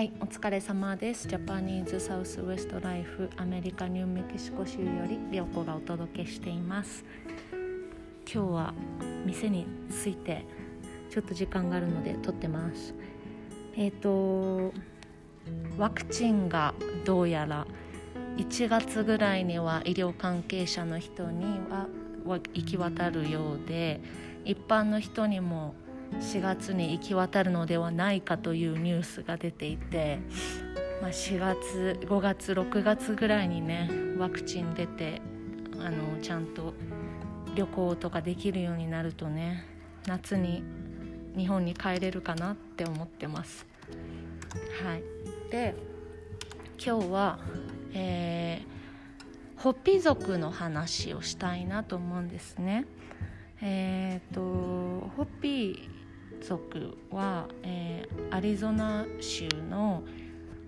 はいお疲れ様です。ジャパニーズサウスウエストライフアメリカニューメキシコ州より良子がお届けしています。今日は店に着いてちょっと時間があるので撮ってます。えっ、ー、とワクチンがどうやら1月ぐらいには医療関係者の人には行き渡るようで一般の人にも4月に行き渡るのではないかというニュースが出ていて、まあ、4月5月6月ぐらいにねワクチン出てあのちゃんと旅行とかできるようになるとね夏に日本に帰れるかなって思ってます。はい、で今日は、えー、ホッピー族の話をしたいなと思うんですね。えーと、ホッピー族は、えー、アリゾナ州の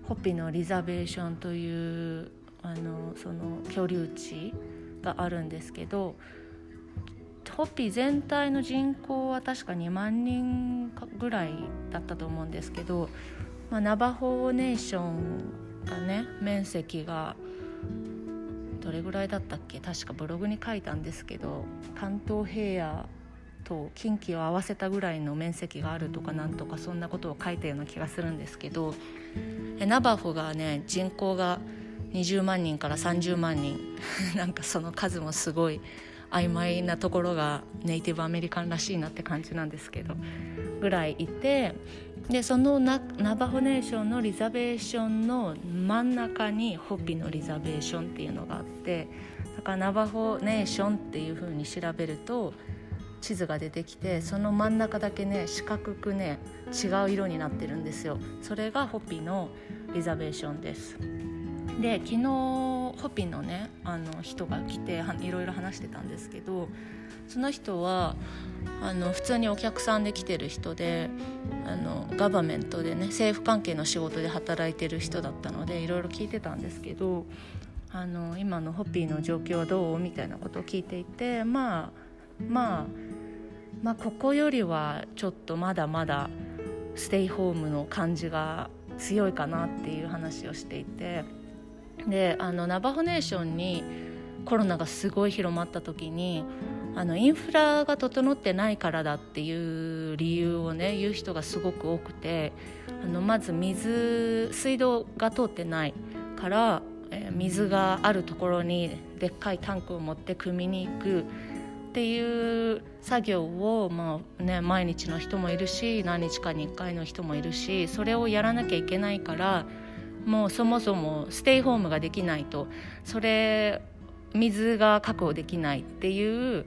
ホピのリザベーションというあのその居留地があるんですけどホピ全体の人口は確か2万人ぐらいだったと思うんですけど、まあ、ナバホーネーションがね面積がどれぐらいだったっけ？確かブログに書いたんですけど関東平野と近畿を合わせたぐらいの面積があるとかなんとかそんなことを書いたような気がするんですけどナバホがね人口が20万人から30万人 なんかその数もすごい曖昧なところがネイティブアメリカンらしいなって感じなんですけどぐらいいてでそのナバホネーションのリザベーションの真ん中にホピのリザベーションっていうのがあってだからナバホネーションっていうふうに調べると地図が出てきてその真ん中だけね四角くね違う色になってるんですよ。それがホピのリザベーションです。で昨日ホピのねあの人が来ていろいろ話してたんですけどその人はあの普通にお客さんで来てる人であのガバメントでね政府関係の仕事で働いてる人だったのでいろいろ聞いてたんですけどあの今のホピーの状況はどう？みたいなことを聞いていてまあまあまあここよりはちょっとまだまだステイホームの感じが強いかなっていう話をしていて。であのナバホネーションにコロナがすごい広まった時にあのインフラが整ってないからだっていう理由をね言う人がすごく多くてあのまず水水道が通ってないから、えー、水があるところにでっかいタンクを持って汲みに行くっていう作業を、まあね、毎日の人もいるし何日かに1回の人もいるしそれをやらなきゃいけないからもうそもそもステイホームができないとそれ水が確保できないっていう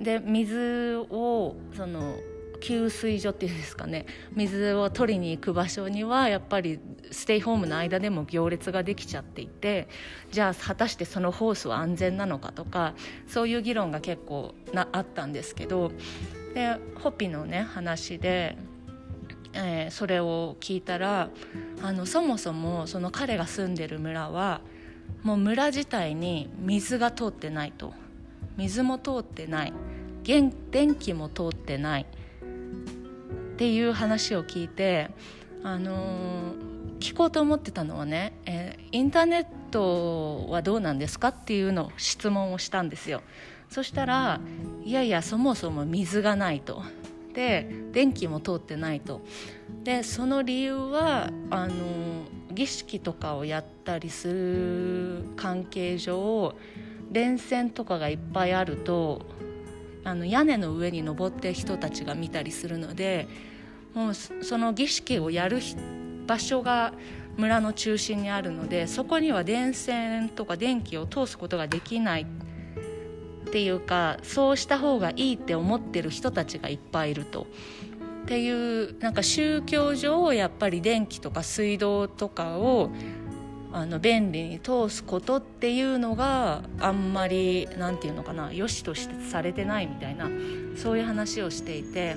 で水をその給水所っていうんですかね。水を取りに行く場所にはやっぱりステイホームの間でも行列ができちゃっていてじゃあ果たしてそのホースは安全なのかとかそういう議論が結構なあったんですけどでホピのね話で、えー、それを聞いたらあのそもそもその彼が住んでる村はもう村自体に水が通ってないと。水も通ってない。電気も通ってない。っていう話を聞いてあのー聞こうと思ってたのはね、えー、インターネットはどうなんですかっていうのを質問をしたんですよ。そしたらいやいやそもそも水がないと。で電気も通ってないと。でその理由はあの儀式とかをやったりする関係上電線とかがいっぱいあるとあの屋根の上に登って人たちが見たりするのでもうその儀式をやる場所が村の中心にあるのでそこには電線とか電気を通すことができないっていうかそうした方がいいって思ってる人たちがいっぱいいると。っていうなんか宗教上やっぱり電気とか水道とかをあの便利に通すことっていうのがあんまり何て言うのかな良しとしてされてないみたいなそういう話をしていて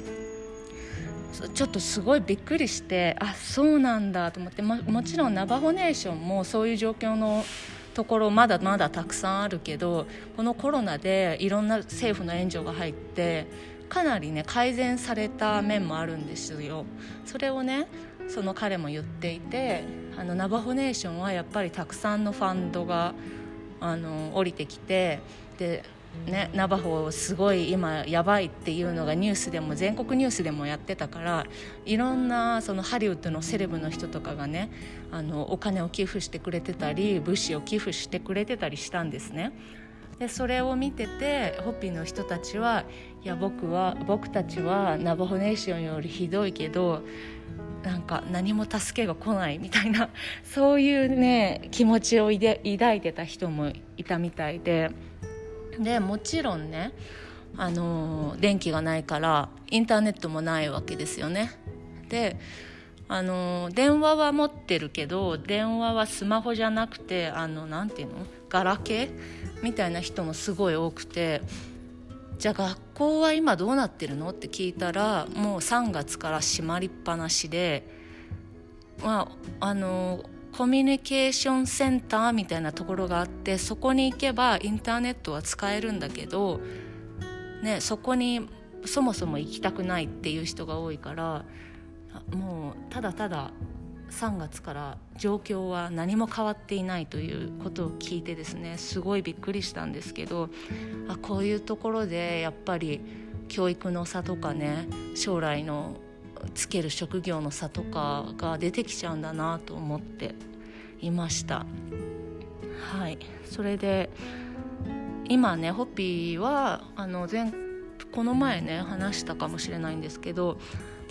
ちょっとすごいびっくりしてあそうなんだと思ってももちろんナバホネーションもそういう状況のところまだまだたくさんあるけどこのコロナでいろんな政府の援助が入ってかなりね改善された面もあるんですよ。それをねその彼も言っていてあのナバホネーションはやっぱりたくさんのファンドがあの降りてきてでね、ナバホすごい今やばいっていうのがニュースでも全国ニュースでもやってたからいろんなそのハリウッドのセレブの人とかがねあのお金を寄付してくれてたり物資を寄付してくれてたりしたんですね。でそれを見ててホッピーの人たちはいや僕は僕たちはナバホネーションよりひどいけどなんか何も助けが来ないみたいな そういうね気持ちを抱いてた人もいたみたいで。でもちろんねあの電気がないからインターネットもないわけですよね。であの電話は持ってるけど電話はスマホじゃなくてあのなていうの？ガラケー？みたいな人もすごい多くてじゃあ学校は今どうなってるの？って聞いたらもう3月から閉まりっぱなしでまああのコミュニケーションセンターみたいなところがあってそこに行けばインターネットは使えるんだけど、ね、そこにそもそも行きたくないっていう人が多いからもうただただ3月から状況は何も変わっていないということを聞いてですねすごいびっくりしたんですけどあこういうところでやっぱり教育の差とかね将来のつける職業の差とかが出てきちゃうんだなと思っていました。はい。それで今ねホッピーはあの前この前ね話したかもしれないんですけど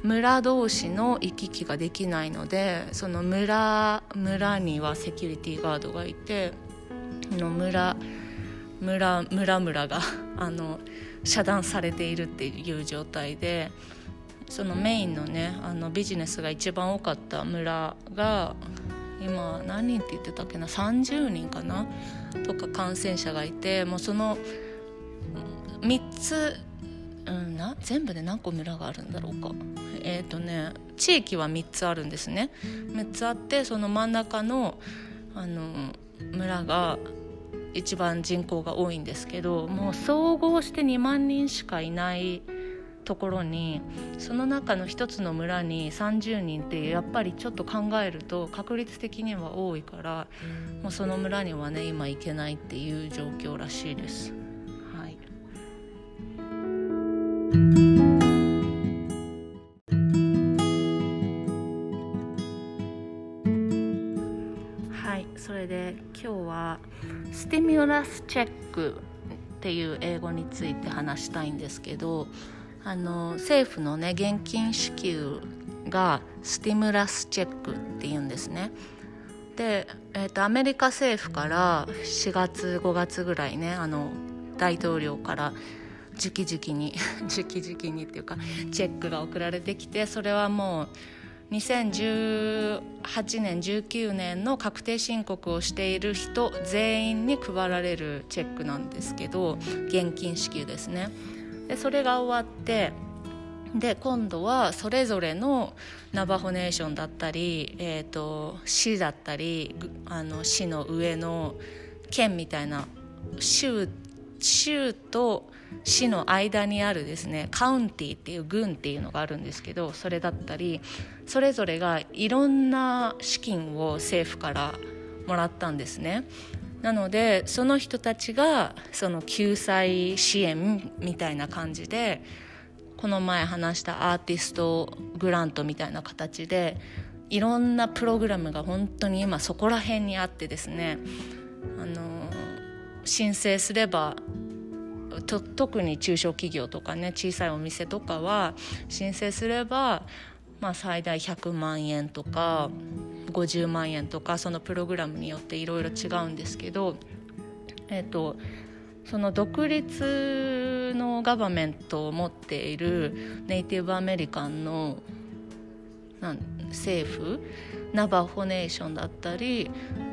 村同士の行き来ができないのでその村村にはセキュリティガードがいての村村村村が あの遮断されているっていう状態でそのメインのねあのビジネスが一番多かった村が今何人って言ってたっけな30人かな？とか感染者がいてもうその3つ、うん、な全部で何個村があるんだろうか。えっ、ー、とね地域は3つあるんですね3つあってその真ん中のあの村が一番人口が多いんですけどもう総合して2万人しかいないところにその中の一つの村に30人ってやっぱりちょっと考えると確率的には多いからもうその村にはね今行けないっていう状況らしいです。はいはいそれで今日はスティミュラスチェックっていう英語について話したいんですけどあの政府のね現金支給がスティムラスチェックっていうんですね。で、えーと、アメリカ政府から4月5月ぐらいねあの大統領から直々に 直々にっていうかチェックが送られてきてそれはもう2018年19年の確定申告をしている人全員に配られるチェックなんですけど現金支給ですね。でそれが終わってで今度はそれぞれのナバホネーションだったり、えーと、市だったりあの市の上の県みたいな州州と市の間にあるですねカウンティっていう郡っていうのがあるんですけどそれだったりそれぞれがいろんな資金を政府からもらったんですね。なのでその人たちがその救済支援みたいな感じでこの前話したアーティストグラントみたいな形でいろんなプログラムが本当に今そこら辺にあってですねあの申請すれば特に中小企業とかね小さいお店とかは申請すれば、まあ、最大100万円とか50万円とかそのプログラムによっていろいろ違うんですけど、えーと、その独立のガバメントを持っているネイティブアメリカンのなん政府ナバホネーションだったり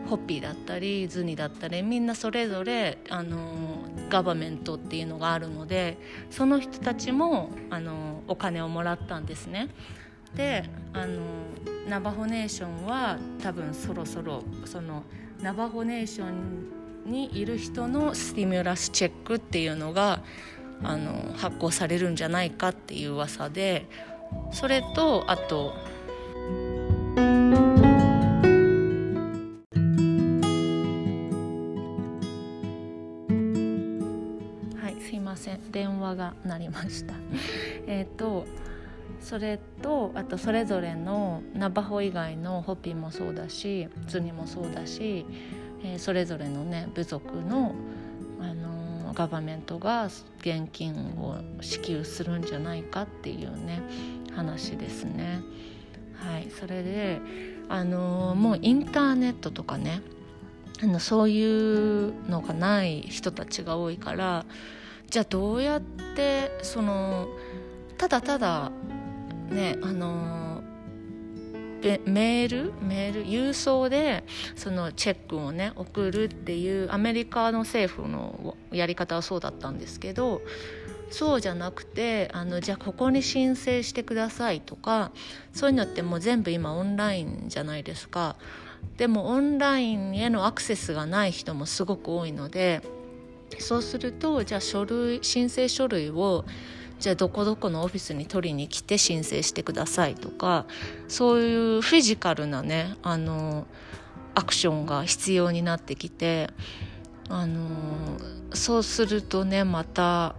ホッピーだったりズニだったりみんなそれぞれあのガバメントっていうのがあるのでその人たちもあのお金をもらったんですね。であのナバホネーションは多分そろそろそのナバホネーションにいる人のスティミュラスチェックっていうのがあの発行されるんじゃないかっていう噂でそれとあとはいすいません。電話が鳴りました。えっとそれとあとそれぞれのナバホ以外のホピーもそうだしツニもそうだし、えー、それぞれのね部族のあのー、ガバメントが現金を支給するんじゃないかっていうね話ですね。はい、それで、あのー、もうインターネットとかねあのそういうのがない人たちが多いからじゃあどうやってそのただただねあのメールメール郵送でそのチェックをね送るっていうアメリカの政府のやり方はそうだったんですけどそうじゃなくてあのじゃあここに申請してくださいとかそういうのってもう全部今オンラインじゃないですか。でもオンラインへのアクセスがない人もすごく多いのでそうするとじゃあ書類申請書類をじゃあどこどこのオフィスに取りに来て申請してくださいとかそういうフィジカルなねあのアクションが必要になってきてあのそうするとねまた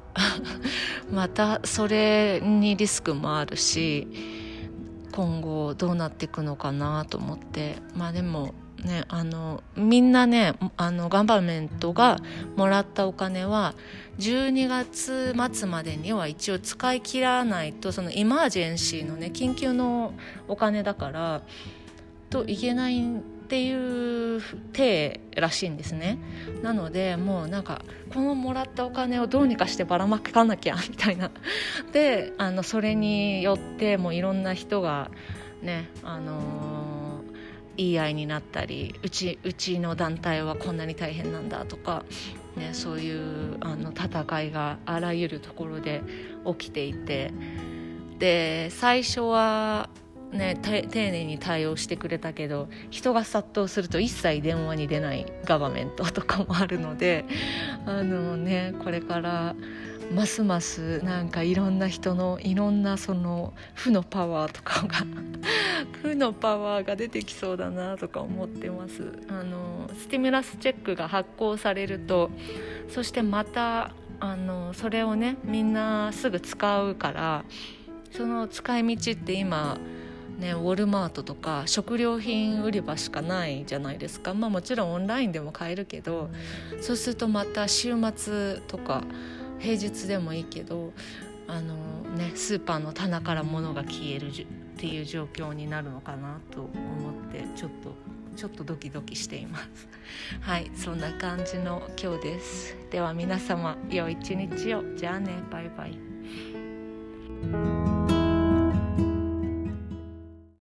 またそれにリスクもあるし今後どうなっていくのかなと思ってまあでもねあのみんなねあのガンバメントがもらったお金は12月末までには一応使い切らないとそのイマージェンシーのね緊急のお金だからといけないっていう体らしいんですね。なのでもうなんかこのもらったお金をどうにかしてばらまかなきゃみたいな。であのそれによってもういろんな人がねあのー、言い合いになったりうちうちの団体はこんなに大変なんだとか、ね、そういうあの戦いがあらゆるところで起きていてで最初はね、丁寧に対応してくれたけど人が殺到すると一切電話に出ないガバメントとかもあるのであの、ね、これからますますなんかいろんな人のいろんなその負のパワーとかが負のパワーが出てきそうだなとか思ってます。あのスティミュラスチェックが発行されるとそしてまたあのそれをねみんなすぐ使うからその使い道って今ね、ウォルマートとか食料品売り場しかないじゃないですか、まあ、もちろんオンラインでも買えるけどそうするとまた週末とか平日でもいいけどあの、ね、スーパーの棚から物が消えるっていう状況になるのかなと思ってちょっとちょっとドキドキしています。はいそんな感じの今日です。では皆様良い一日を。じゃあねバイバイ。